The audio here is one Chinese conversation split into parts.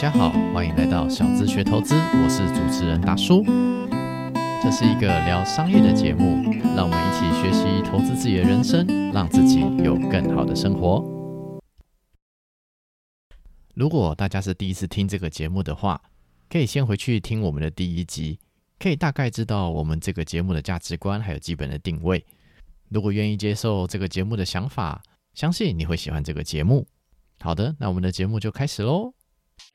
大家好，欢迎来到小资学投资，我是主持人大叔。这是一个聊商业的节目，让我们一起学习投资自己的人生，让自己有更好的生活。如果大家是第一次听这个节目的话，可以先回去听我们的第一集，可以大概知道我们这个节目的价值观还有基本的定位。如果愿意接受这个节目的想法，相信你会喜欢这个节目。好的，那我们的节目就开始喽。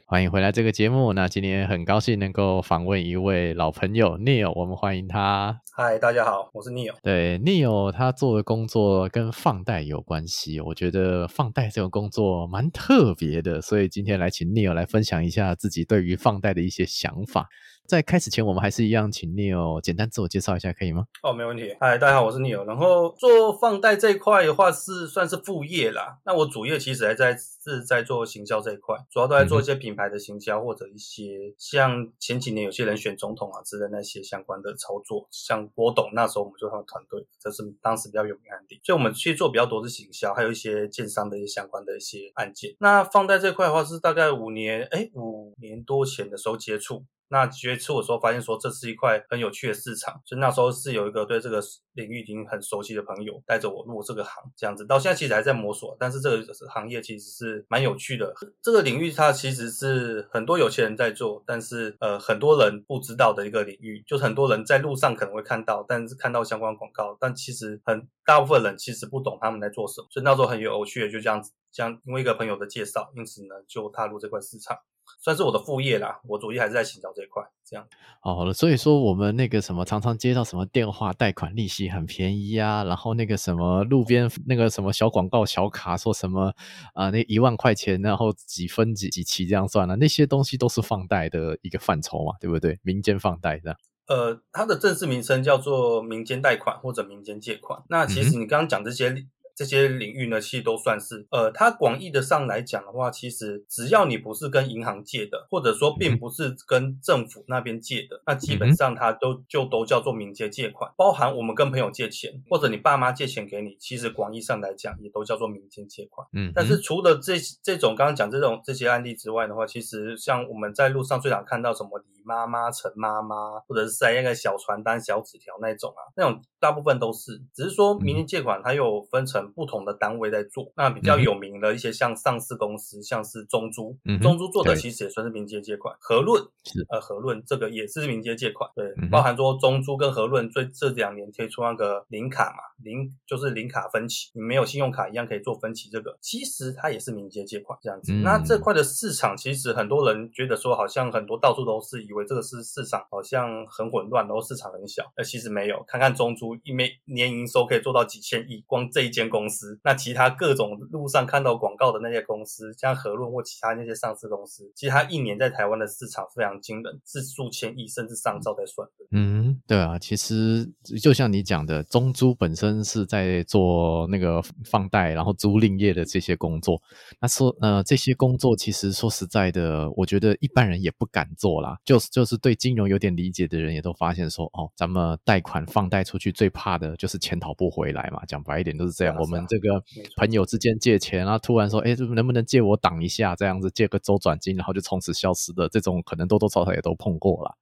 欢迎回来这个节目。那今天很高兴能够访问一位老朋友 Neil，我们欢迎他。嗨，大家好，我是 Neil。对，Neil 他做的工作跟放贷有关系，我觉得放贷这种工作蛮特别的，所以今天来请 Neil 来分享一下自己对于放贷的一些想法。在开始前，我们还是一样，请 Neil 简单自我介绍一下，可以吗？哦，没问题。嗨，大家好，我是 Neil。然后做放贷这一块的话，是算是副业啦。那我主业其实还在是在做行销这一块，主要都在做一些品牌的行销，或者一些像前几年有些人选总统啊之类那些相关的操作。像郭董那时候，我们就他们团队，这是当时比较有名案例。所以我们去做比较多是行销，还有一些建商的一些相关的一些案件。那放贷这块的话，是大概五年，哎，五年多前的时候接触。那接触的时候发现说这是一块很有趣的市场，所以那时候是有一个对这个领域已经很熟悉的朋友带着我入这个行，这样子到现在其实还在摸索，但是这个行业其实是蛮有趣的。这个领域它其实是很多有钱人在做，但是呃很多人不知道的一个领域，就是很多人在路上可能会看到，但是看到相关广告，但其实很大部分人其实不懂他们在做什么，所以那时候很有趣的就这样子，这样因为一个朋友的介绍，因此呢就踏入这块市场。算是我的副业啦，我主业还是在行销这一块，这样。好了，所以说我们那个什么，常常接到什么电话，贷款利息很便宜啊，然后那个什么路边那个什么小广告小卡，说什么啊，那一万块钱，然后几分几几期这样算了，那些东西都是放贷的一个范畴嘛，对不对？民间放贷这样。呃，它的正式名称叫做民间贷款或者民间借款。那其实你刚刚讲这些。这些领域呢，其实都算是，呃，它广义的上来讲的话，其实只要你不是跟银行借的，或者说并不是跟政府那边借的，那基本上它都就都叫做民间借款，包含我们跟朋友借钱，或者你爸妈借钱给你，其实广义上来讲也都叫做民间借款。嗯，但是除了这这种刚刚讲这种这些案例之外的话，其实像我们在路上最常看到什么李妈妈、陈妈妈，或者是塞那个小传单、小纸条那种啊，那种大部分都是，只是说民间借款它又分成。不同的单位在做，那比较有名的一些像上市公司，像是中珠，中珠做的其实也算是民间借款。和润是。呃和润这个也是民间借款，对，包含说中珠跟和润最这两年推出那个零卡嘛，零就是零卡分期，你没有信用卡一样可以做分期，这个其实它也是民间借款这样子。那这块的市场其实很多人觉得说好像很多到处都是，以为这个是市场好像很混乱，然后市场很小，呃其实没有，看看中珠一每年营收可以做到几千亿，光这一间公司。那其他各种路上看到广告的那些公司，像和润或其他那些上市公司，其实它一年在台湾的市场非常惊人，是数千亿甚至上兆在算的。嗯，对啊，其实就像你讲的，中租本身是在做那个放贷，然后租赁业的这些工作。那说呃，这些工作其实说实在的，我觉得一般人也不敢做啦。就是就是对金融有点理解的人也都发现说，哦，咱们贷款放贷出去最怕的就是钱讨不回来嘛。讲白一点都是这样。们这个朋友之间借钱，然后突然说，哎，能不能借我挡一下？这样子借个周转金，然后就从此消失的这种，可能多多少少也都碰过了。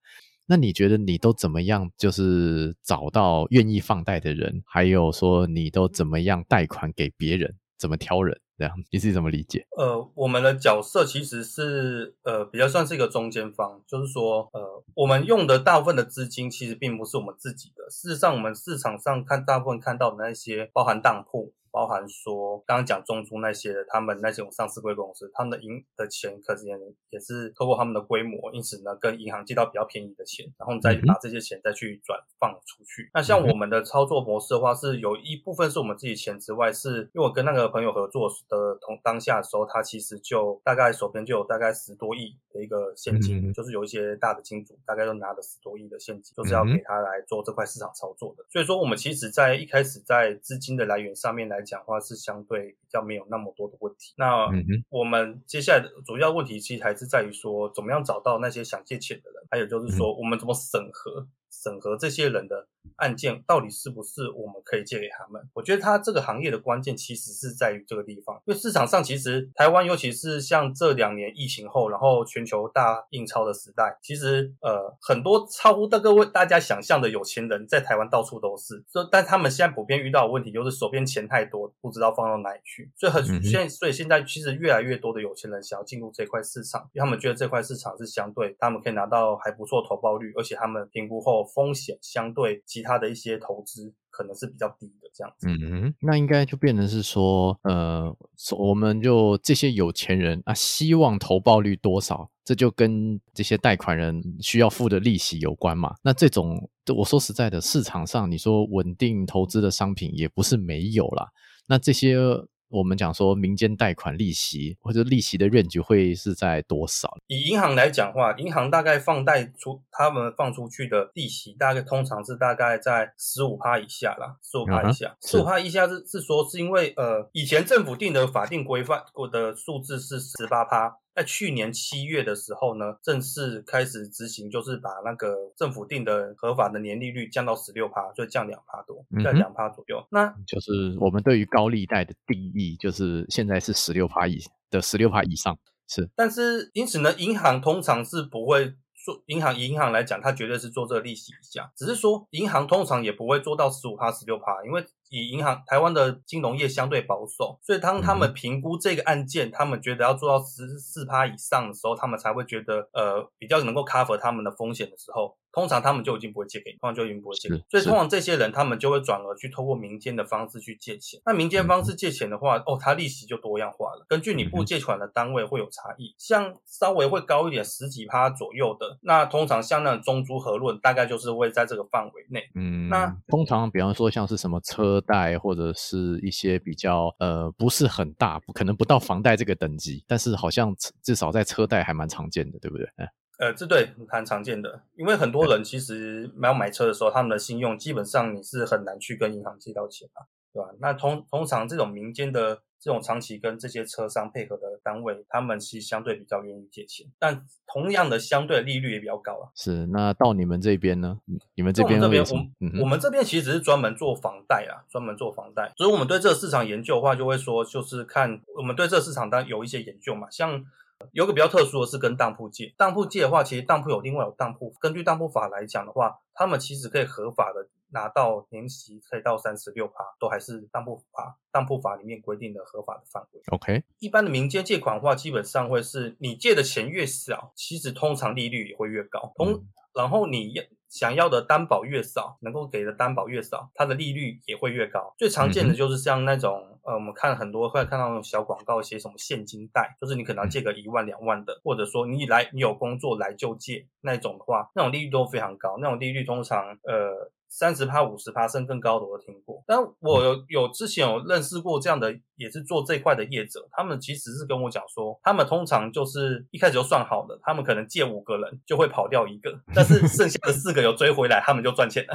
那你觉得你都怎么样？就是找到愿意放贷的人，还有说你都怎么样贷款给别人？怎么挑人？这样你自己怎么理解？呃，我们的角色其实是呃比较算是一个中间方，就是说呃我们用的大部分的资金其实并不是我们自己的。事实上，我们市场上看大部分看到的那些包含当铺。包含说刚刚讲中租那些他们那种上市贵公司，他们的银的钱可是也是透过他们的规模，因此呢跟银行借到比较便宜的钱，然后再把这些钱再去转放出去。那像我们的操作模式的话，是有一部分是我们自己钱之外，是因为我跟那个朋友合作的同当下的时候，他其实就大概手边就有大概十多亿的一个现金，就是有一些大的金主大概都拿了十多亿的现金，就是要给他来做这块市场操作的。所以说我们其实在一开始在资金的来源上面来。讲话是相对比较没有那么多的问题。那我们接下来的主要问题其实还是在于说，怎么样找到那些想借钱的人，还有就是说，我们怎么审核审核这些人的案件到底是不是我们可以借给他们。我觉得它这个行业的关键其实是在于这个地方，因为市场上其实台湾，尤其是像这两年疫情后，然后全球大印钞的时代，其实呃很多超乎的各位大家想象的有钱人在台湾到处都是，所以但他们现在普遍遇到的问题就是手边钱太多，不知道放到哪里去，所以很现所以现在其实越来越多的有钱人想要进入这块市场，因为他们觉得这块市场是相对他们可以拿到还不错投报率，而且他们评估后风险相对其他的一些投资可能是比较低的这样子。嗯嗯，那应该就变成是说，呃，我们就这些有钱人啊，希望投报率多少，这就跟这些贷款人需要付的利息有关嘛。那这种，我说实在的，市场上你说稳定投资的商品也不是没有啦。那这些。我们讲说民间贷款利息或者利息的 range 会是在多少？以银行来讲话，银行大概放贷出他们放出去的利息，大概通常是大概在十五趴以下啦，十五趴以下。十五趴以下是是说是因为呃以前政府定的法定规范过的数字是十八趴。在去年七月的时候呢，正式开始执行，就是把那个政府定的合法的年利率降到十六趴，就降两趴多，在两趴左右。那就是我们对于高利贷的定义，就是现在是十六趴以的十六趴以上是。但是因此呢，银行通常是不会。做银行，银行来讲，它绝对是做这个利息以下，只是说银行通常也不会做到十五趴、十六趴，因为以银行台湾的金融业相对保守，所以当他们评估这个案件，他们觉得要做到十四趴以上的时候，他们才会觉得呃比较能够 cover 他们的风险的时候。通常他们就已经不会借给你，通常就已经不会借给你，所以通常这些人他们就会转而去透过民间的方式去借钱。那民间方式借钱的话，哦，它利息就多样化了，根据你不借款的单位会有差异。像稍微会高一点十几趴左右的，那通常像那种中租合论，大概就是会在这个范围内。嗯，那通常比方说像是什么车贷或者是一些比较呃不是很大，可能不到房贷这个等级，但是好像至少在车贷还蛮常见的，对不对？呃，这对蛮常见的，因为很多人其实没有买车的时候，他们的信用基本上你是很难去跟银行借到钱啊，对吧？那通通常这种民间的这种长期跟这些车商配合的单位，他们其实相对比较愿意借钱，但同样的相对利率也比较高啊。是，那到你们这边呢？你们这边这边我我们这边其实只是专门做房贷啊，专门做房贷，所以我们对这个市场研究的话，就会说就是看我们对这个市场当有一些研究嘛，像。有个比较特殊的是跟当铺借，当铺借的话，其实当铺有另外有当铺，根据当铺法来讲的话，他们其实可以合法的拿到年息可以到三十六趴，都还是当铺法当铺法里面规定的合法的范围。OK，一般的民间借款的话，基本上会是你借的钱越少，其实通常利率也会越高。同然后你要想要的担保越少，能够给的担保越少，它的利率也会越高。最常见的就是像那种。呃，我们看很多会看到那种小广告，写什么现金贷，就是你可能要借个一万两万的，或者说你来你有工作来就借那种的话，那种利率都非常高，那种利率通常呃三十趴、五十趴甚至更高的我听过。但我有有之前有认识过这样的，也是做这块的业者，他们其实是跟我讲说，他们通常就是一开始就算好了，他们可能借五个人就会跑掉一个，但是剩下的四个有追回来，他们就赚钱了。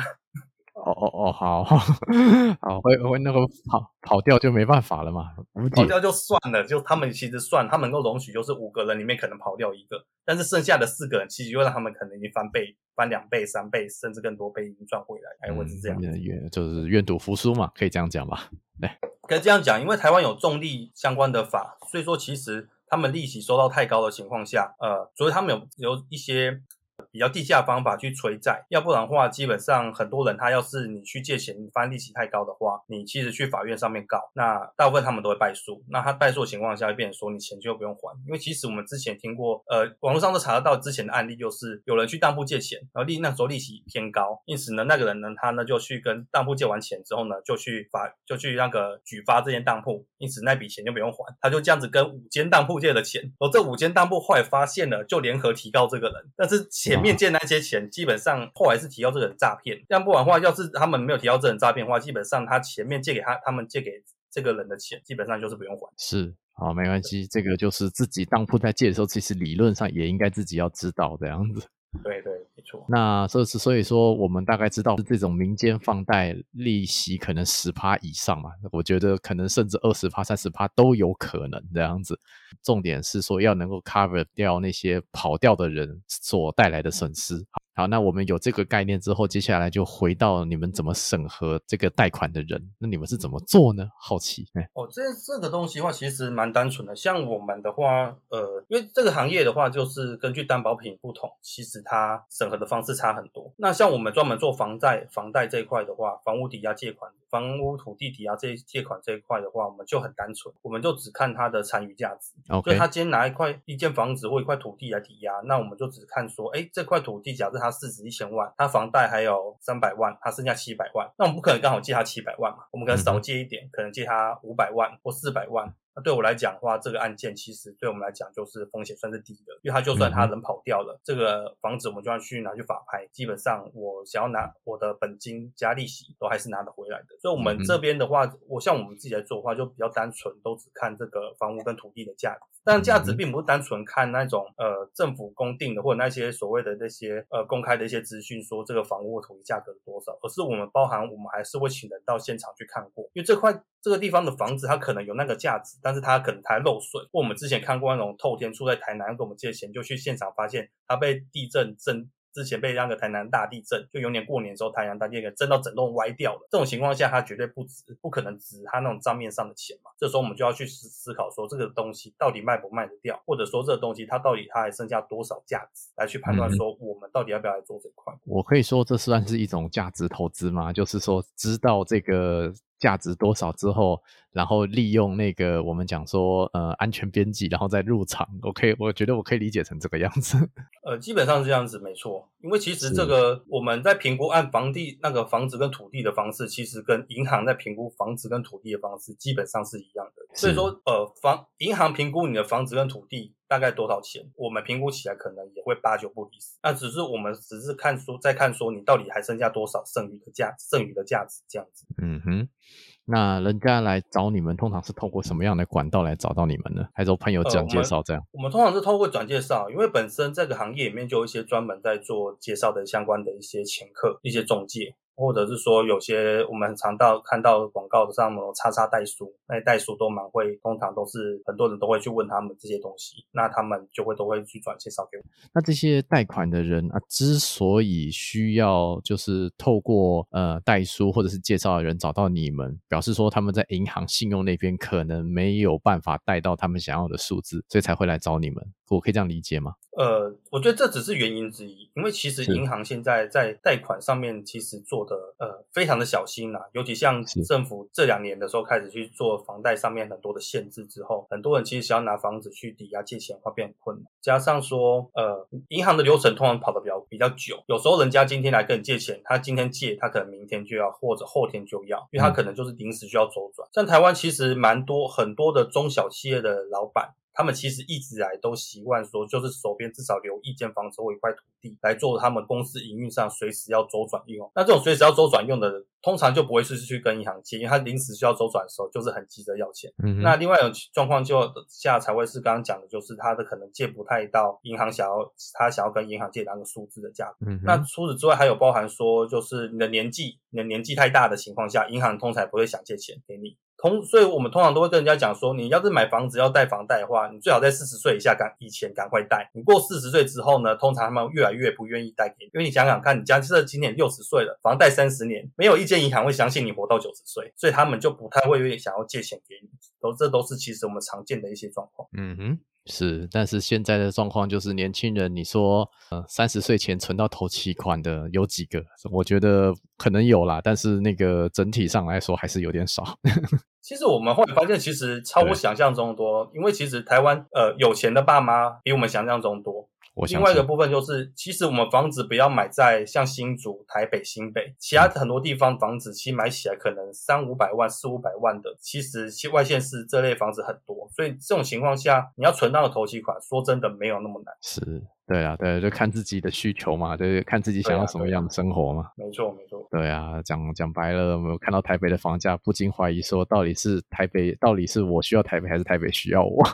哦哦哦，好，好，会会那个跑跑掉就没办法了嘛，跑掉就算了，就他们其实算，他们能够容许就是五个人里面可能跑掉一个，但是剩下的四个人其实又让他们可能已经翻倍、翻两倍、三倍，甚至更多倍已经赚回来，哎，会是这样，愿就是愿赌服输嘛，可以这样讲吧？对，可以这样讲，因为台湾有重利相关的法，所以说其实他们利息收到太高的情况下，呃，所以他们有有一些。比较地下方法去催债，要不然的话，基本上很多人他要是你去借钱，你发现利息太高的话，你其实去法院上面告，那大部分他们都会败诉。那他败诉的情况下，会变成说你钱就不用还，因为其实我们之前听过，呃，网络上都查得到之前的案例，就是有人去当铺借钱，然后利那时候利息偏高，因此呢，那个人呢，他呢就去跟当铺借完钱之后呢，就去法就去那个举发这间当铺，因此那笔钱就不用还，他就这样子跟五间当铺借的钱，然后这五间当铺后来发现了，就联合提告这个人，但是前。面借那些钱，基本上后来是提到这个人诈骗。这样不然的话，要是他们没有提到这人诈骗的话，基本上他前面借给他，他们借给这个人的钱，基本上就是不用还。是，好，没关系。这个就是自己当铺在借的时候，其实理论上也应该自己要知道这样子。对对，没那这是所以说，我们大概知道这种民间放贷利息可能十趴以上嘛，我觉得可能甚至二十趴、三十趴都有可能这样子。重点是说要能够 cover 掉那些跑掉的人所带来的损失。好，那我们有这个概念之后，接下来就回到你们怎么审核这个贷款的人，那你们是怎么做呢？好奇。哦，这这个东西的话，其实蛮单纯的。像我们的话，呃，因为这个行业的话，就是根据担保品不同，其实它审核的方式差很多。那像我们专门做房贷、房贷这一块的话，房屋抵押借款、房屋土地抵押这借款这一块的话，我们就很单纯，我们就只看它的残余价值。OK，所以他今天拿一块一间房子或一块土地来抵押，那我们就只看说，哎，这块土地假设它市值一千万，他房贷还有三百万，他剩下七百万，那我们不可能刚好借他七百万嘛，我们可能少借一点，可能借他五百万或四百万。那对我来讲的话，这个案件其实对我们来讲就是风险算是低的，因为他就算他人跑掉了，这个房子我们就要去拿去法拍，基本上我想要拿我的本金加利息都还是拿得回来的。所以我们这边的话，我像我们自己来做的话，就比较单纯，都只看这个房屋跟土地的价值。但价值并不是单纯看那种呃政府公定的或者那些所谓的那些呃公开的一些资讯，说这个房屋统一价格多少，而是我们包含我们还是会请人到现场去看过，因为这块这个地方的房子它可能有那个价值，但是它可能它漏水，或我们之前看过那种透天住在台南跟我们借钱，就去现场发现它被地震震。之前被那个台南大地震，就有年过年的时候，台南大地震震到整栋歪掉了。这种情况下，它绝对不值，不可能值它那种账面上的钱嘛。这时候我们就要去思思考说，这个东西到底卖不卖得掉，或者说这个东西它到底它还剩下多少价值，来去判断说我们到底要不要来做这块。我可以说这算是一种价值投资吗？就是说知道这个。价值多少之后，然后利用那个我们讲说呃安全边际，然后再入场。OK，我觉得我可以理解成这个样子。呃，基本上是这样子，没错。因为其实这个我们在评估按房地那个房子跟土地的方式，其实跟银行在评估房子跟土地的方式基本上是一样的。所以说，呃，房银行评估你的房子跟土地大概多少钱，我们评估起来可能也会八九不离十。那只是我们只是看说再看说你到底还剩下多少剩余的价剩余的价值这样子。嗯哼。那人家来找你们，通常是透过什么样的管道来找到你们呢？还是朋友转介绍这样？我们通常是透过转介绍，因为本身这个行业里面就有一些专门在做介绍的相关的一些前客、一些中介。或者是说，有些我们常到看到广告上面叉叉代书，那些代书都蛮会，通常都是很多人都会去问他们这些东西，那他们就会都会去转介绍给我。那这些贷款的人啊，之所以需要就是透过呃代书或者是介绍的人找到你们，表示说他们在银行信用那边可能没有办法贷到他们想要的数字，所以才会来找你们。我可以这样理解吗？呃，我觉得这只是原因之一，因为其实银行现在在贷款上面其实做的呃非常的小心呐，尤其像政府这两年的时候开始去做房贷上面很多的限制之后，很多人其实想要拿房子去抵押借钱会变困难，加上说呃银行的流程通常跑得比较比较久，有时候人家今天来跟你借钱，他今天借他可能明天就要或者后天就要，因为他可能就是临时需要周转。像台湾其实蛮多很多的中小企业的老板。他们其实一直来都习惯说，就是手边至少留一间房子或一块土地来做他们公司营运上随时要周转用。那这种随时要周转用的，通常就不会是去跟银行借，因为他临时需要周转的时候，就是很急着要钱。嗯。那另外一种状况就下才会是刚刚讲的，就是他的可能借不太到银行想要他想要跟银行借那个数字的价格。嗯。那除此之外，还有包含说，就是你的年纪，你的年纪太大的情况下，银行通常不会想借钱给你。通，所以我们通常都会跟人家讲说，你要是买房子要贷房贷的话，你最好在四十岁以下赶以前赶快贷。你过四十岁之后呢，通常他们越来越不愿意贷给你，因为你想想看，你假设今年六十岁了，房贷三十年，没有一间银行会相信你活到九十岁，所以他们就不太会想要借钱给你。都这都是其实我们常见的一些状况。嗯哼。是，但是现在的状况就是年轻人，你说，呃，三十岁前存到头期款的有几个？我觉得可能有啦，但是那个整体上来说还是有点少。其实我们后来发现，其实超乎想象中多，因为其实台湾呃有钱的爸妈比我们想象中多。另外一个部分就是，其实我们房子不要买在像新竹、台北、新北，其他很多地方房子其实买起来可能三五百万、四五百万的，其实外县市这类房子很多，所以这种情况下，你要存到的头期款，说真的没有那么难。是，对啊，对，就看自己的需求嘛，对，看自己想要什么样的生活嘛。没错，没错。对啊，讲讲白了，我们看到台北的房价，不禁怀疑说，到底是台北，到底是我需要台北，还是台北需要我？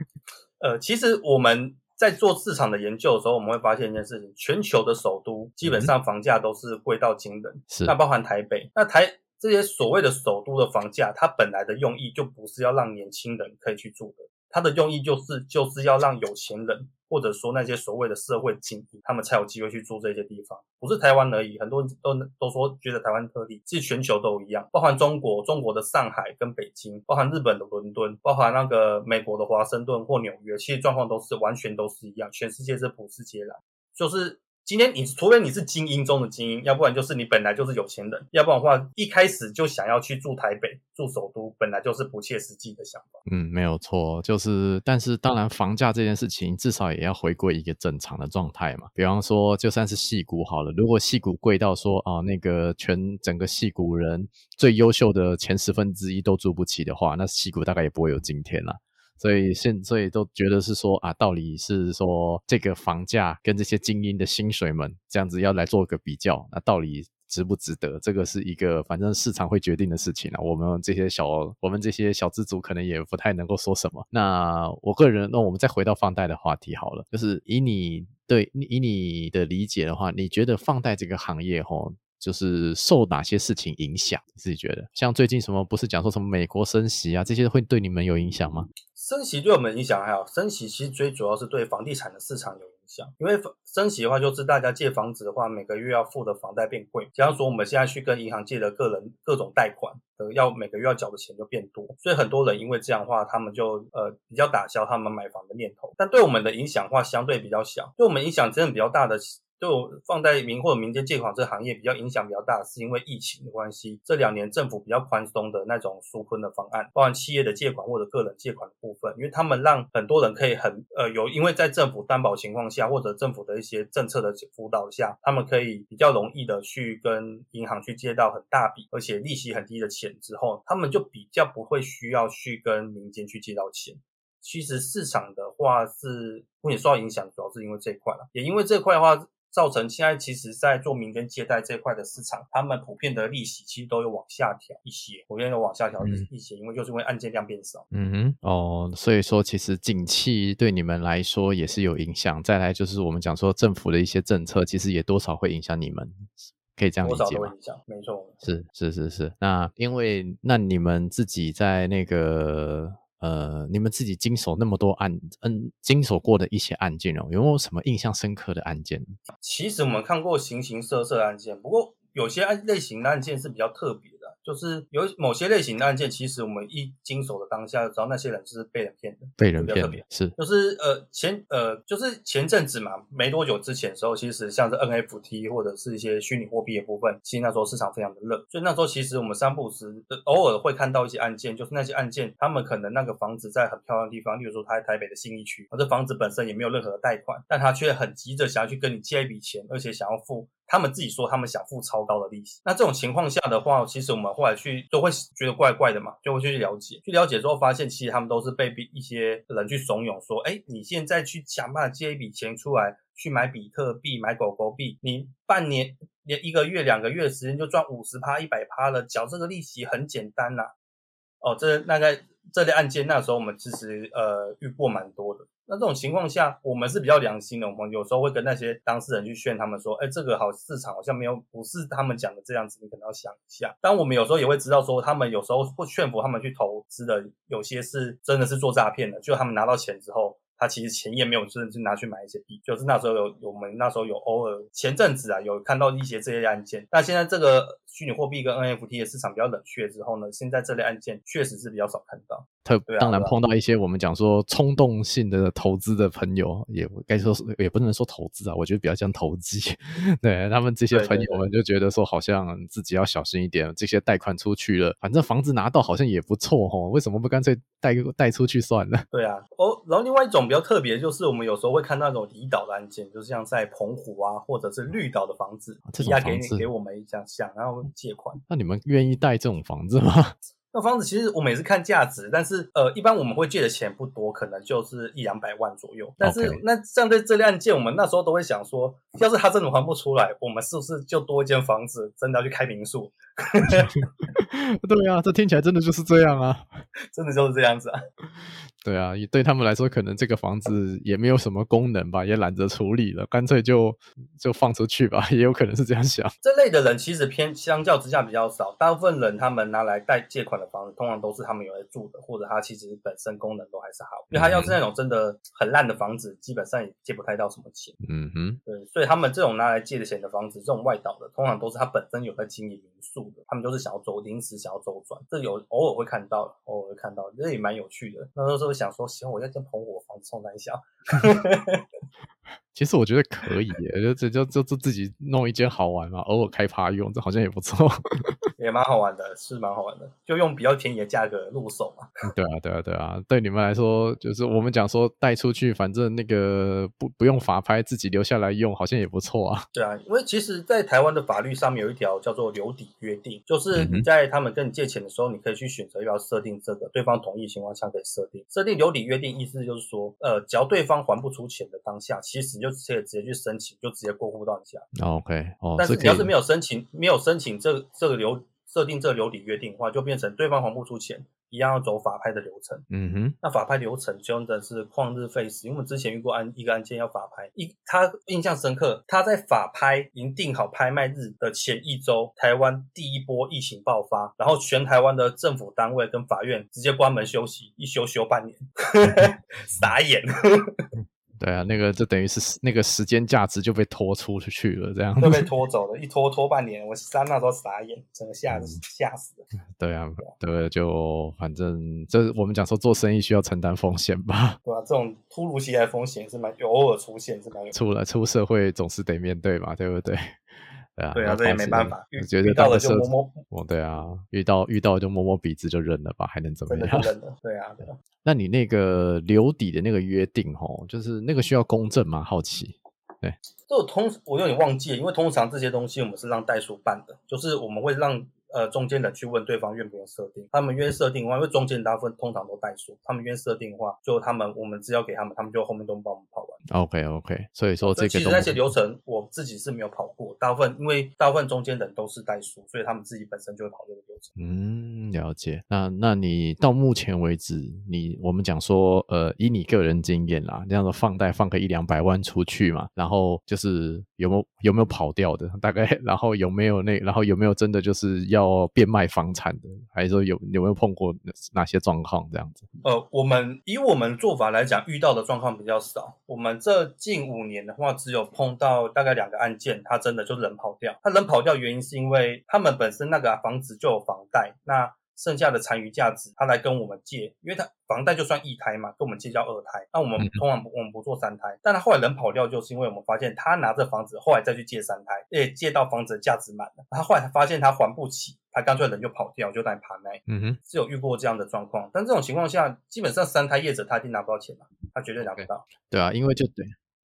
呃，其实我们。在做市场的研究的时候，我们会发现一件事情：全球的首都基本上房价都是贵到惊人。是，那包含台北，那台这些所谓的首都的房价，它本来的用意就不是要让年轻人可以去住的，它的用意就是就是要让有钱人或者说那些所谓的社会精英，他们才有机会去住这些地方。不是台湾而已，很多人都都说觉得台湾特例，其实全球都一样，包含中国，中国的上海跟北京，包含日本的伦敦，包含那个美国的华盛顿或纽约，其实状况都是完全都是一样，全世界是普世皆然，就是。今天你除非你是精英中的精英，要不然就是你本来就是有钱人，要不然的话一开始就想要去住台北、住首都，本来就是不切实际的想法。嗯，没有错，就是但是当然房价这件事情至少也要回归一个正常的状态嘛。比方说，就算是戏股好了，如果戏股贵到说啊那个全整个戏股人最优秀的前十分之一都住不起的话，那戏股大概也不会有今天了。所以现所以都觉得是说啊，道理是说这个房价跟这些精英的薪水们这样子要来做个比较，那到底值不值得？这个是一个反正市场会决定的事情啊。我们这些小我们这些小资族可能也不太能够说什么。那我个人，那我们再回到放贷的话题好了，就是以你对以你的理解的话，你觉得放贷这个行业吼？就是受哪些事情影响？你自己觉得，像最近什么不是讲说什么美国升息啊，这些会对你们有影响吗？升息对我们影响还好，升息其实最主要是对房地产的市场有影响，因为升息的话，就是大家借房子的话，每个月要付的房贷变贵。假如说我们现在去跟银行借的个人各种贷款的，要每个月要缴的钱就变多，所以很多人因为这样的话，他们就呃比较打消他们买房的念头。但对我们的影响话，相对比较小，对我们影响真的比较大的。对我放贷民或者民间借款这个行业比较影响比较大，是因为疫情的关系。这两年政府比较宽松的那种纾困的方案，包含企业的借款或者个人借款的部分，因为他们让很多人可以很呃有，因为在政府担保情况下，或者政府的一些政策的辅导下，他们可以比较容易的去跟银行去借到很大笔而且利息很低的钱之后，他们就比较不会需要去跟民间去借到钱。其实市场的话是目前受到影响，主要是因为这一块了，也因为这块的话。造成现在其实，在做民间借贷这块的市场，他们普遍的利息其实都有往下调一些，普遍有往下调一些，因为就是因为案件量变少。嗯哼，哦，所以说其实景气对你们来说也是有影响。再来就是我们讲说政府的一些政策，其实也多少会影响你们，可以这样理解吗？没错，是是是是。那因为那你们自己在那个。呃，你们自己经手那么多案，嗯，经手过的一些案件哦，有没有什么印象深刻的案件？其实我们看过形形色色案件，不过有些案类型的案件是比较特别的。就是有某些类型的案件，其实我们一经手的当下，就知道那些人就是被人骗的，被人骗是，就是呃前呃就是前阵子嘛，没多久之前的时候，其实像是 NFT 或者是一些虚拟货币的部分，其实那时候市场非常的热，所以那时候其实我们三不时偶尔会看到一些案件，就是那些案件，他们可能那个房子在很漂亮的地方，例如说他在台北的信义区，而这房子本身也没有任何的贷款，但他却很急着想要去跟你借一笔钱，而且想要付。他们自己说他们想付超高的利息，那这种情况下的话，其实我们后来去都会觉得怪怪的嘛，就会去了解，去了解之后发现，其实他们都是被一些人去怂恿说，哎，你现在去想办法借一笔钱出来，去买比特币、买狗狗币，你半年连一个月、两个月的时间就赚五十趴、一百趴了，缴这个利息很简单呐。哦，这大概这类案件那时候我们其实呃遇过蛮多的。那这种情况下，我们是比较良心的。我们有时候会跟那些当事人去劝他们说：“哎，这个好市场好像没有，不是他们讲的这样子，你可能要想一下。”但我们有时候也会知道说，他们有时候会劝服他们去投资的，有些是真的是做诈骗的。就他们拿到钱之后。他其实钱也没有真的是拿去买一些币，就是那时候有我们那时候有偶尔前阵子啊有看到一些这些案件，那现在这个虚拟货币跟 NFT 的市场比较冷却之后呢，现在这类案件确实是比较少看到。特当然碰到一些我们讲说冲动性的投资的朋友，也该说是也不能说投资啊，我觉得比较像投机。对他们这些朋友们就觉得说好像自己要小心一点，这些贷款出去了，反正房子拿到好像也不错哦，为什么不干脆贷贷出去算了？对啊，哦，然后另外一种。比较特别就是，我们有时候会看到那种离岛的案件，就是像在澎湖啊，或者是绿岛的房子，抵押给你给我们这样想，然后借款。那你们愿意贷这种房子吗？那房子其实我们也是看价值，但是呃，一般我们会借的钱不多，可能就是一两百万左右。但是那像在这类案件，我们那时候都会想说，要是他真的还不出来，我们是不是就多一间房子，真的要去开民宿？对啊，这听起来真的就是这样啊，真的就是这样子啊。对啊，对他们来说，可能这个房子也没有什么功能吧，也懒得处理了，干脆就就放出去吧，也有可能是这样想。这类的人其实偏相较之下比较少，大部分人他们拿来贷借款的房子，通常都是他们有在住的，或者他其实本身功能都还是好。因为他要是那种真的很烂的房子，基本上也借不太到什么钱。嗯哼，对，所以他们这种拿来借的钱的房子，这种外岛的，通常都是他本身有在经营民宿的，他们就是想要走临时想要周转，这有偶尔会看到，偶尔会看到，这也蛮有趣的。那时候想说，行，我要。跟捧我房冲胆小，其实我觉得可以，就就就就就自己弄一间好玩嘛，偶尔开趴用，这好像也不错，也蛮好玩的，是蛮好玩的，就用比较便宜的价格入手嘛。对啊，对啊，对啊，对你们来说，就是我们讲说带出去，反正那个不不用法拍，自己留下来用，好像也不错啊。对啊，因为其实，在台湾的法律上面有一条叫做留底约定，就是你在他们跟你借钱的时候，你可以去选择要设定这个，对方同意情况下可以设定设定留底约定，意思就是说，呃，只要对方还不出钱的当下，其实就可以直接去申请，就直接过户到你家。OK，哦，但是你要是没有申请，没有申请这这个留设定这个留底约定的话，就变成对方还不出钱，一样要走法拍的流程。嗯哼，那法拍流程真的是旷日费时，因为我们之前遇过案一个案件要法拍，一他印象深刻，他在法拍已经定好拍卖日的前一周，台湾第一波疫情爆发，然后全台湾的政府单位跟法院直接关门休息，一休休半年，傻眼。对啊，那个就等于是那个时间价值就被拖出去了，这样就被拖走了，一拖拖半年，我三那时候傻眼，整个吓吓死了。对啊，对，就反正这我们讲说做生意需要承担风险吧。对啊，这种突如其来风险是蛮偶尔出现，是蛮有。出来出社会总是得面对嘛，对不对？对啊，这也没办法。我觉得遇到了就摸摸，哦，对啊，遇到遇到就摸摸鼻子就认了吧，还能怎么样？认了，对啊，对啊。那你那个留底的那个约定，吼，就是那个需要公证吗？好奇。对，这我通我有点忘记了，因为通常这些东西我们是让代书办的，就是我们会让。呃，中间人去问对方愿不愿意设定，他们愿意设定的话，因为中间大部分通常都代数，他们愿意设定的话，就他们我们只要给他们，他们就后面都帮我们跑完。OK OK，所以说这个其实那些流程我自己是没有跑过，大部分因为大部分中间人都是代数，所以他们自己本身就会跑这个流程。嗯，了解。那那你到目前为止，你我们讲说，呃，以你个人经验啦，这样的放贷放个一两百万出去嘛，然后就是有没有有没有跑掉的，大概，然后有没有那，然后有没有真的就是要。要变卖房产的，还是说有有没有碰过哪些状况这样子？呃，我们以我们做法来讲，遇到的状况比较少。我们这近五年的话，只有碰到大概两个案件，他真的就人跑掉。他人跑掉原因是因为他们本身那个房子就有房贷，那。剩下的残余价值，他来跟我们借，因为他房贷就算一胎嘛，跟我们借叫二胎。那我们通常我们不做三胎，但他后来人跑掉，就是因为我们发现他拿着房子，后来再去借三胎，诶，借到房子的价值满了，他后来发现他还不起，他干脆人就跑掉，就在拍卖。嗯哼，是有遇过这样的状况，但这种情况下，基本上三胎业者他一定拿不到钱嘛，他绝对拿不到。对啊，因为就对，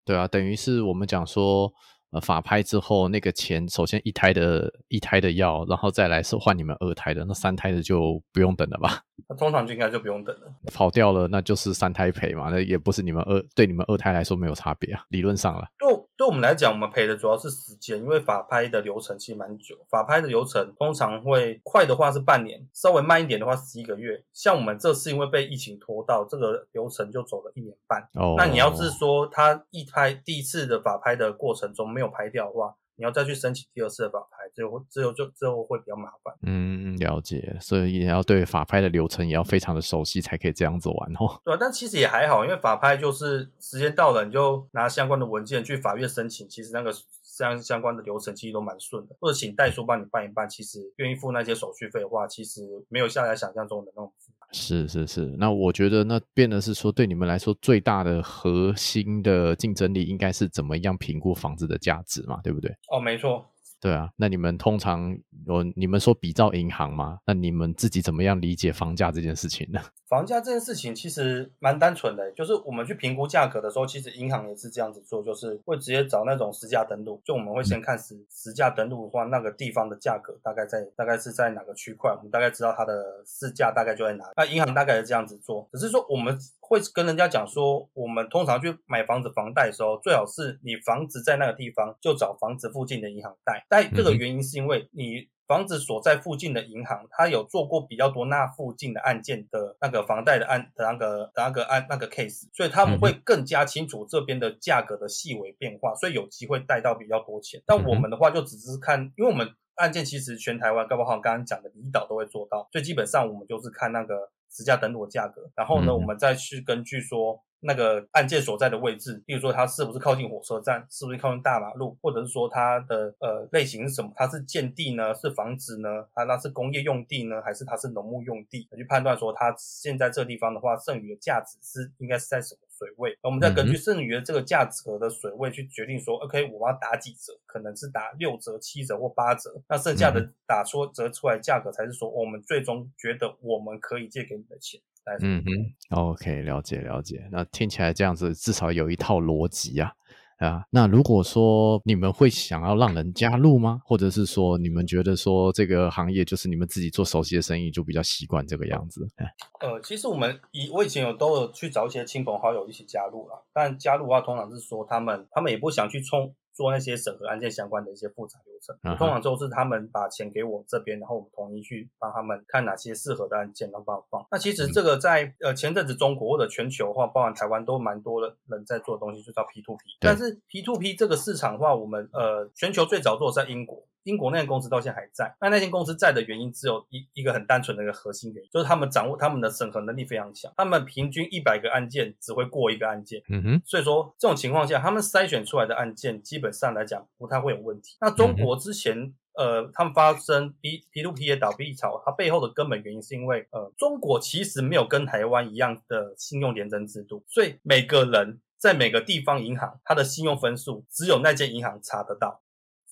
对啊，等于是我们讲说。呃，法拍之后，那个钱首先一胎的一胎的要，然后再来是换你们二胎的，那三胎的就不用等了吧？那通常就应该就不用等了。跑掉了，那就是三胎赔嘛，那也不是你们二对你们二胎来说没有差别啊，理论上了。对，对我们来讲，我们赔的主要是时间，因为法拍的流程其实蛮久，法拍的流程通常会快的话是半年，稍微慢一点的话十一个月。像我们这次因为被疫情拖到，这个流程就走了一年半。哦，那你要是说他一拍第一次的法拍的过程中没有拍掉的话，你要再去申请第二次的法拍，最后最后就最后会比较麻烦。嗯，了解，所以也要对法拍的流程也要非常的熟悉，才可以这样子玩哦。对，但其实也还好，因为法拍就是时间到了，你就拿相关的文件去法院申请，其实那个相相关的流程其实都蛮顺的。或者请代书帮你办一办，其实愿意付那些手续费的话，其实没有下来想象中的那种。是是是，那我觉得那变的是说，对你们来说最大的核心的竞争力应该是怎么样评估房子的价值嘛，对不对？哦，没错。对啊，那你们通常有你们说比照银行嘛？那你们自己怎么样理解房价这件事情呢？房价这件事情其实蛮单纯的，就是我们去评估价格的时候，其实银行也是这样子做，就是会直接找那种实价登录，就我们会先看实实价登录的话，那个地方的价格大概在大概是在哪个区块，我们大概知道它的市价大概就在哪。那银行大概是这样子做，只是说我们。会跟人家讲说，我们通常去买房子房贷的时候，最好是你房子在那个地方，就找房子附近的银行贷。贷这个原因是因为你房子所在附近的银行，它有做过比较多那附近的案件的那个房贷的案的那个的那个案那个 case，所以他们会更加清楚这边的价格的细微变化，所以有机会贷到比较多钱。但我们的话就只是看，因为我们案件其实全台湾，包括刚刚讲的离岛都会做到，所以基本上我们就是看那个实价登录的价格，然后呢，我们再去根据说。那个案件所在的位置，例如说它是不是靠近火车站，是不是靠近大马路，或者是说它的呃类型是什么？它是建地呢，是房子呢，它那是工业用地呢，还是它是农牧用地？去判断说它现在这个地方的话，剩余的价值是应该是在什么水位？我们再根据剩余的这个价格的水位去决定说，OK，我要打几折？可能是打六折、七折或八折，那剩下的打出折出来价格才是说我们最终觉得我们可以借给你的钱。嗯哼，OK，了解了解。那听起来这样子，至少有一套逻辑啊，啊。那如果说你们会想要让人加入吗？或者是说你们觉得说这个行业就是你们自己做熟悉的生意，就比较习惯这个样子？呃，其实我们以我以前有都有去找一些亲朋好友一起加入了，但加入的话，通常是说他们他们也不想去冲。做那些审核案件相关的一些复杂流程，通常都是他们把钱给我这边，然后我们统一去帮他们看哪些适合的案件，然后帮我放。那其实这个在呃前阵子中国或者全球的话，包含台湾都蛮多的人在做东西，就叫 P to P。但是 P to P 这个市场的话，我们呃全球最早做在英国。英国那间公司到现在还在，那那间公司在的原因只有一一个很单纯的一个核心原因，就是他们掌握他们的审核能力非常强，他们平均一百个案件只会过一个案件，嗯哼，所以说这种情况下，他们筛选出来的案件基本上来讲不太会有问题。那中国之前呃，他们发生 B P two P 也倒闭潮，它背后的根本原因是因为呃，中国其实没有跟台湾一样的信用联征制度，所以每个人在每个地方银行，他的信用分数只有那间银行查得到。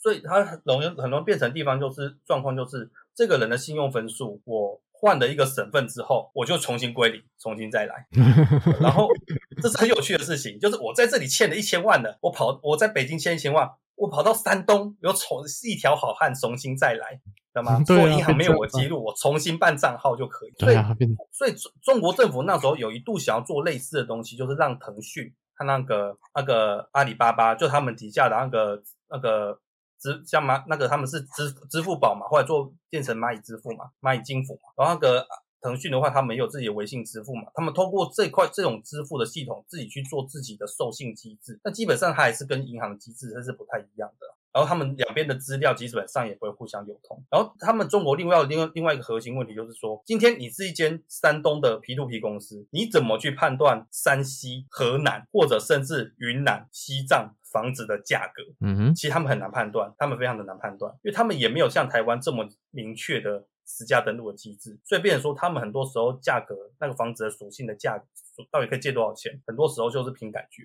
所以它很容易很容易变成地方，就是状况就是这个人的信用分数，我换了一个省份之后，我就重新归零，重新再来。然后这是很有趣的事情，就是我在这里欠了一千万的，我跑我在北京欠一千万，我跑到山东又重是一条好汉，重新再来，知道吗？做银行没有我记录，我重新办账号就可以。所以所以中中国政府那时候有一度想要做类似的东西，就是让腾讯和那个那个阿里巴巴，就他们底下的那个那个。支像蚂那个他们是支支付宝嘛，后来做变成蚂蚁支付嘛，蚂蚁金服嘛。然后那个腾讯的话，他们有自己的微信支付嘛，他们通过这块这种支付的系统，自己去做自己的授信机制。那基本上它还是跟银行机制它是不太一样的。然后他们两边的资料基本上也不会互相流通。然后他们中国另外另外另外一个核心问题就是说，今天你是一间山东的 P to P 公司，你怎么去判断山西、河南或者甚至云南、西藏？房子的价格，嗯哼，其实他们很难判断，他们非常的难判断，因为他们也没有像台湾这么明确的实价登录的机制，所以变成说他们很多时候价格那个房子的属性的价到底可以借多少钱，很多时候就是凭感觉，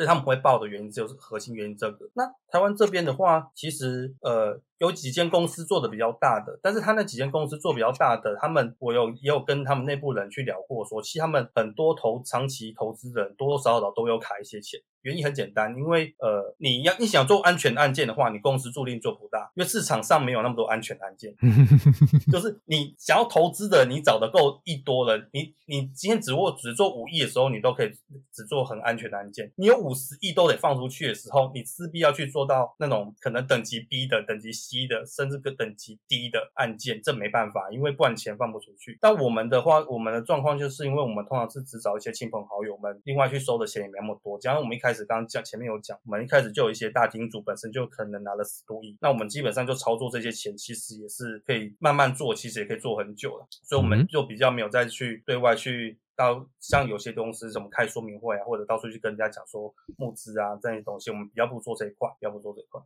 所以他们会报的原因就是核心原因这个。那台湾这边的话，其实呃。有几间公司做的比较大的，但是他那几间公司做比较大的，他们我有也有跟他们内部人去聊过，说其实他们很多投长期投资人多多少少都有卡一些钱。原因很简单，因为呃，你要你想做安全案件的话，你公司注定做不大，因为市场上没有那么多安全案件。就是你想要投资的，你找的够亿多了，你你今天只握只做五亿的时候，你都可以只做很安全的案件。你有五十亿都得放出去的时候，你势必要去做到那种可能等级 B 的等级。低的，甚至个等级低的案件，这没办法，因为不然钱放不出去。但我们的话，我们的状况就是因为我们通常是只找一些亲朋好友们，另外去收的钱也没那么多。假如我们一开始刚刚讲前面有讲，我们一开始就有一些大金主本身就可能拿了十多亿，那我们基本上就操作这些钱，其实也是可以慢慢做，其实也可以做很久了。所以我们就比较没有再去对外去到像有些公司什么开说明会啊，或者到处去跟人家讲说募资啊这些东西，我们比较不做这一块，比较不做这一块。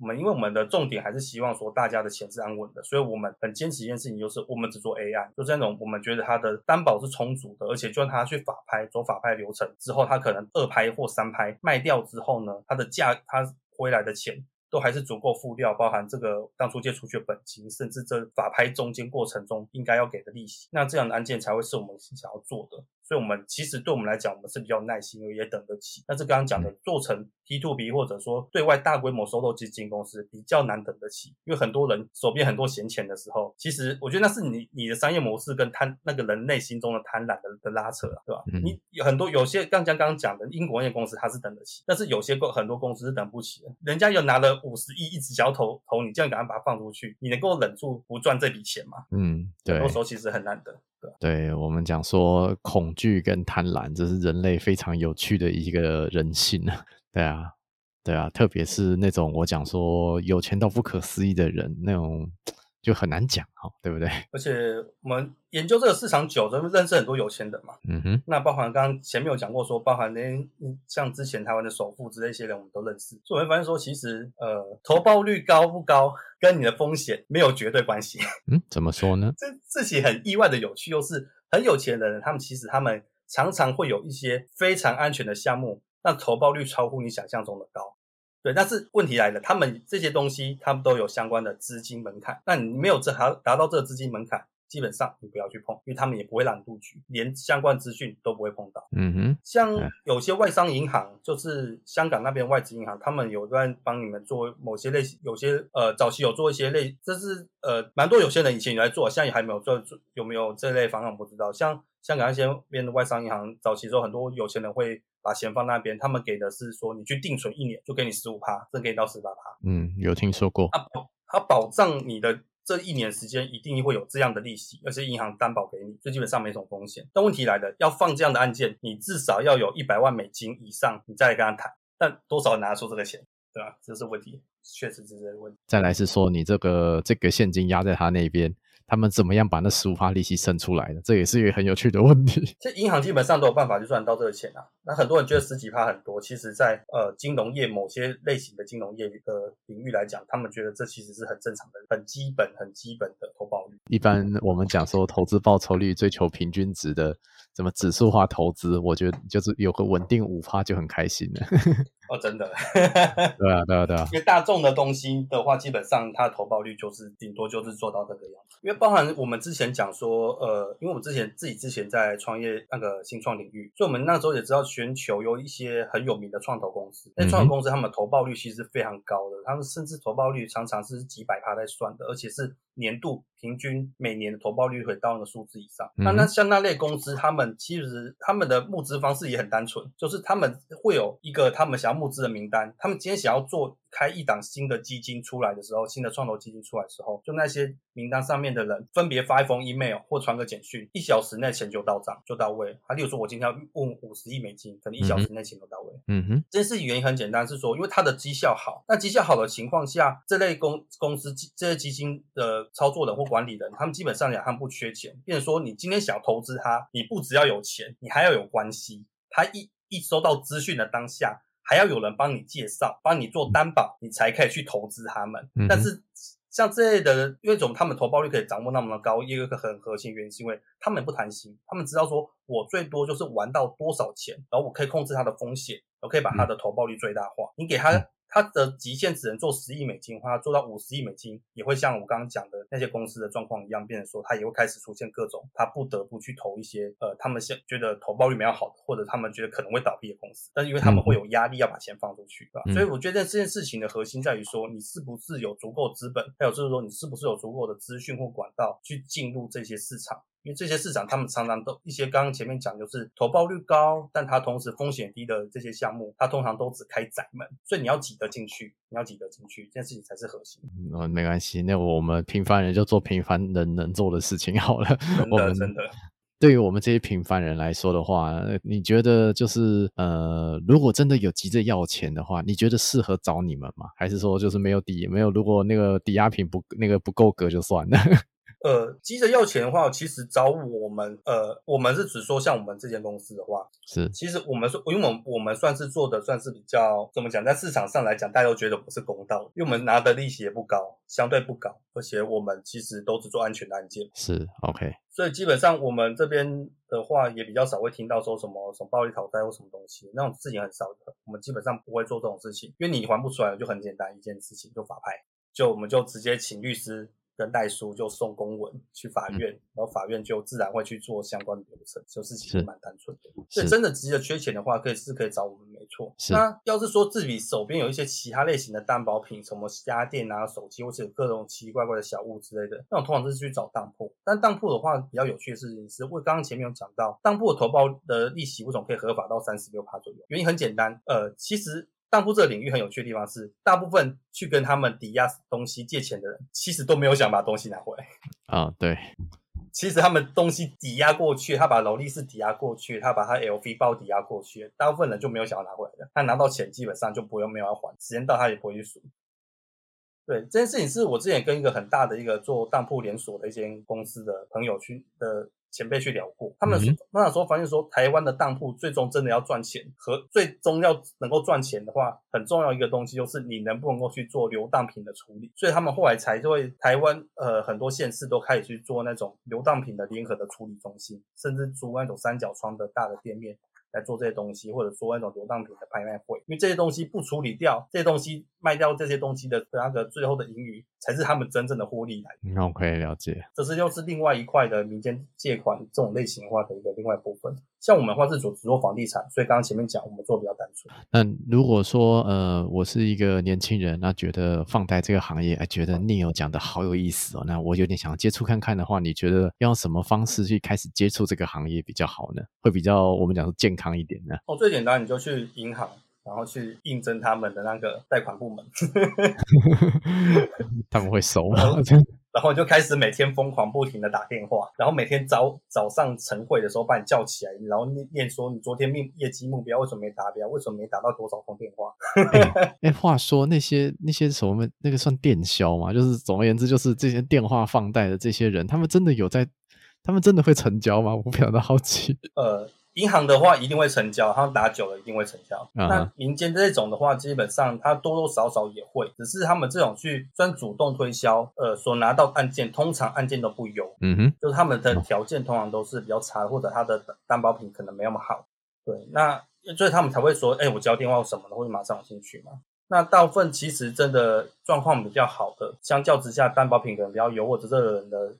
我们因为我们的重点还是希望说大家的钱是安稳的，所以我们很坚持一件事情，就是我们只做 AI，，就是那种我们觉得它的担保是充足的，而且就算他去法拍走法拍流程之后，他可能二拍或三拍卖掉之后呢，它的价它回来的钱都还是足够付掉，包含这个当初借出去的本金，甚至这法拍中间过程中应该要给的利息，那这样的案件才会是我们想要做的。所以我们其实对我们来讲，我们是比较耐心，也等得起。但是刚刚讲的做成 P to B 或者说对外大规模收购基金公司，比较难等得起，因为很多人手边很多闲钱的时候，其实我觉得那是你你的商业模式跟贪那个人内心中的贪婪的的拉扯，对吧？你有很多有些刚刚刚刚讲的英国那些公司，它是等得起，但是有些公很多公司是等不起的。人家有拿了五十亿一直想要投投你，这样赶快把它放出去，你能够忍住不赚这笔钱吗？嗯，对，很多时候其实很难得。对我们讲说，恐惧跟贪婪，这是人类非常有趣的一个人性啊。对啊，对啊，特别是那种我讲说有钱到不可思议的人，那种。就很难讲哈，对不对？而且我们研究这个市场久，就认识很多有钱人嘛。嗯哼。那包含刚刚前面有讲过，说包含连像之前台湾的首富之类一些人，我们都认识。所以我会发现说，其实呃，投报率高不高，跟你的风险没有绝对关系。嗯，怎么说呢？这自己很意外的有趣，又是很有钱的人，他们其实他们常常会有一些非常安全的项目，那投报率超乎你想象中的高。对，但是问题来了，他们这些东西他们都有相关的资金门槛，那你没有这还达到这个资金门槛，基本上你不要去碰，因为他们也不会让你布局，连相关资讯都不会碰到。嗯哼，像有些外商银行，就是香港那边外资银行，他们有在帮你们做某些类型，有些呃早期有做一些类，这是呃蛮多有些人以前有在做，现在也还没有做，有没有这类方案不知道。像香港那些边的外商银行，早期时候很多有钱人会。把钱放那边，他们给的是说你去定存一年就给你十五趴，这给你到十八趴。嗯，有听说过。他保他保障你的这一年时间一定会有这样的利息，而且银行担保给你，所以基本上没什么风险。但问题来了，要放这样的案件，你至少要有一百万美金以上，你再来跟他谈。但多少拿出这个钱，对吧？这是问题，确实是这个问题。再来是说你这个这个现金压在他那边。他们怎么样把那十五趴利息生出来的？这也是一个很有趣的问题。这银行基本上都有办法去赚到这个钱啊。那很多人觉得十几趴很多，其实，在呃金融业某些类型的金融业的领域来讲，他们觉得这其实是很正常的、很基本、很基本的投保率。一般我们讲说投资报酬率追求平均值的，什么指数化投资，我觉得就是有个稳定五趴就很开心了。哦，真的，对啊，对啊，对啊。因为大众的东西的话，基本上它的投报率就是顶多就是做到这个样子。因为包含我们之前讲说，呃，因为我们之前自己之前在创业那个新创领域，所以我们那时候也知道全球有一些很有名的创投公司。那创投公司他们投报率其实非常高的，他们甚至投报率常常是几百趴在算的，而且是年度平均每年的投报率会到那个数字以上。那那像那类公司，他们其实他们的募资方式也很单纯，就是他们会有一个他们想要募资的名单，他们今天想要做。开一档新的基金出来的时候，新的创投基金出来的时候，就那些名单上面的人分别发一封 email 或传个简讯，一小时内钱就到账就到位。他例如说，我今天要问五十亿美金，可能一小时内钱就到位。嗯哼，这件事情原因很简单，是说因为它的绩效好。那绩效好的情况下，这类公公司这些基金的操作人或管理人，他们基本上讲他们不缺钱。变成说，你今天想要投资它，你不只要有钱，你还要有关系。他一一收到资讯的当下。还要有人帮你介绍，帮你做担保，你才可以去投资他们。但是像这类的，因为怎么他们投报率可以掌握那么的高，也有一个很核心原因，是因为他们不贪心，他们知道说我最多就是玩到多少钱，然后我可以控制它的风险，我可以把它的投报率最大化。你给他。它的极限只能做十亿美金的话，做到五十亿美金也会像我刚刚讲的那些公司的状况一样，变成说它也会开始出现各种，它不得不去投一些呃，他们现觉得投报率比较好的，或者他们觉得可能会倒闭的公司，但是因为他们会有压力要把钱放出去，对吧？所以我觉得这件事情的核心在于说，你是不是有足够资本，还有就是说你是不是有足够的资讯或管道去进入这些市场。因为这些市场，他们常常都一些刚刚前面讲，就是投报率高，但它同时风险低的这些项目，它通常都只开窄门，所以你要挤得进去，你要挤得进去，这件事情才是核心。嗯，没关系，那我们平凡人就做平凡人能做的事情好了。真的，真的。对于我们这些平凡人来说的话，你觉得就是呃，如果真的有急着要钱的话，你觉得适合找你们吗？还是说就是没有抵没有，如果那个抵押品不那个不够格就算了？呃，急着要钱的话，其实找我们，呃，我们是只说像我们这间公司的话，是，其实我们说，因为我们我们算是做的算是比较怎么讲，在市场上来讲，大家都觉得不是公道，因为我们拿的利息也不高，相对不高，而且我们其实都只做安全的案件，是 OK，所以基本上我们这边的话也比较少会听到说什么什么暴力讨债或什么东西，那种事情很少的，我们基本上不会做这种事情，因为你还不出来，就很简单一件事情，就法拍，就我们就直接请律师。跟代书就送公文去法院，然后法院就自然会去做相关的流程，就事情蛮单纯的。所以真的急着缺钱的话，可以是可以找我们没错。那要是说自己手边有一些其他类型的担保品，什么家电啊、手机，或者各种奇奇怪怪的小物之类的，那我通常都是去找当铺。但当铺的话，比较有趣的事情是，我刚刚前面有讲到，当铺的投保的利息为什么可以合法到三十六趴左右？原因很简单，呃，其实。当铺这个领域很有趣的地方是，大部分去跟他们抵押东西借钱的人，其实都没有想把东西拿回来。啊，对。其实他们东西抵押过去，他把劳力士抵押过去，他把他 LV 包抵押过去，大部分人就没有想要拿回来的。他拿到钱基本上就不用没有要还，时间到他也不会去数。对这件事情，是我之前跟一个很大的一个做当铺连锁的一间公司的朋友去的。前辈去聊过，他们那时候发现说，台湾的当铺最终真的要赚钱，和最终要能够赚钱的话，很重要一个东西就是你能不能够去做流当品的处理。所以他们后来才会台湾呃很多县市都开始去做那种流当品的联合的处理中心，甚至租那种三角窗的大的店面。来做这些东西，或者说那种流浪品的拍卖会，因为这些东西不处理掉，这些东西卖掉这些东西的那个最后的盈余，才是他们真正的获利来源。那我可以了解，这是又是另外一块的民间借款这种类型化的一个另外部分。像我们话是做只做房地产，所以刚刚前面讲我们做比较单纯。那如果说呃我是一个年轻人，那觉得放贷这个行业，哎觉得 Neil 讲的好有意思哦，那我有点想要接触看看的话，你觉得要用什么方式去开始接触这个行业比较好呢？会比较我们讲说健康一点呢？哦，最简单你就去银行，然后去应征他们的那个贷款部门，他们会收吗？然后就开始每天疯狂不停的打电话，然后每天早早上晨会的时候把你叫起来，然后念念说你昨天命业绩目标为什么没达标，为什么没打到多少通电话？哎，话说那些那些什么那个算电销吗？就是总而言之，就是这些电话放贷的这些人，他们真的有在，他们真的会成交吗？我非常的好奇。呃。银行的话一定会成交，他打久了一定会成交。那民间这种的话，基本上他多多少少也会，只是他们这种去专主动推销，呃，所拿到案件通常案件都不优。嗯哼，就是他们的条件通常都是比较差，或者他的担保品可能没那么好。对，那所以他们才会说，哎，我交电话什么的，会马上有兴趣嘛。那大部分其实真的状况比较好的，相较之下担保品可能比较优，或者这个人的。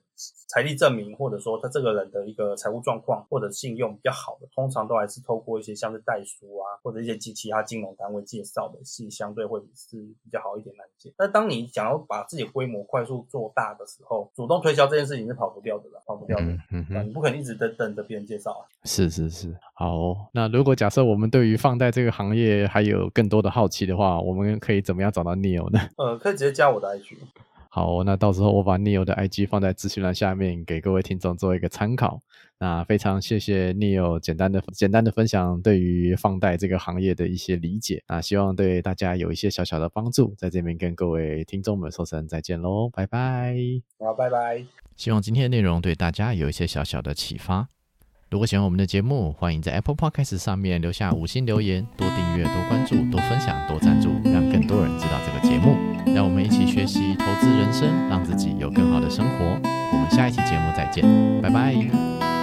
财力证明，或者说他这个人的一个财务状况或者信用比较好的，通常都还是透过一些像是代书啊，或者一些其其他金融单位介绍的，是相对会是比较好一点的案件。但当你想要把自己规模快速做大的时候，主动推销这件事情是跑不掉的了，跑不掉的。嗯嗯，你不可能一直等等着别人介绍啊。是是是，好。那如果假设我们对于放贷这个行业还有更多的好奇的话，我们可以怎么样找到 Neil 呢？呃，可以直接加我的 IG。好，那到时候我把 Neil 的 IG 放在资讯栏下面，给各位听众做一个参考。那非常谢谢 Neil 简单的简单的分享对于放贷这个行业的一些理解啊，希望对大家有一些小小的帮助。在这边跟各位听众们说声再见喽，拜拜。好，拜拜。希望今天的内容对大家有一些小小的启发。如果喜欢我们的节目，欢迎在 Apple Podcast 上面留下五星留言，多订阅、多关注、多分享、多赞助，让更多人知道这个节目。让我们一起学习投资人生，让自己有更好的生活。我们下一期节目再见，拜拜。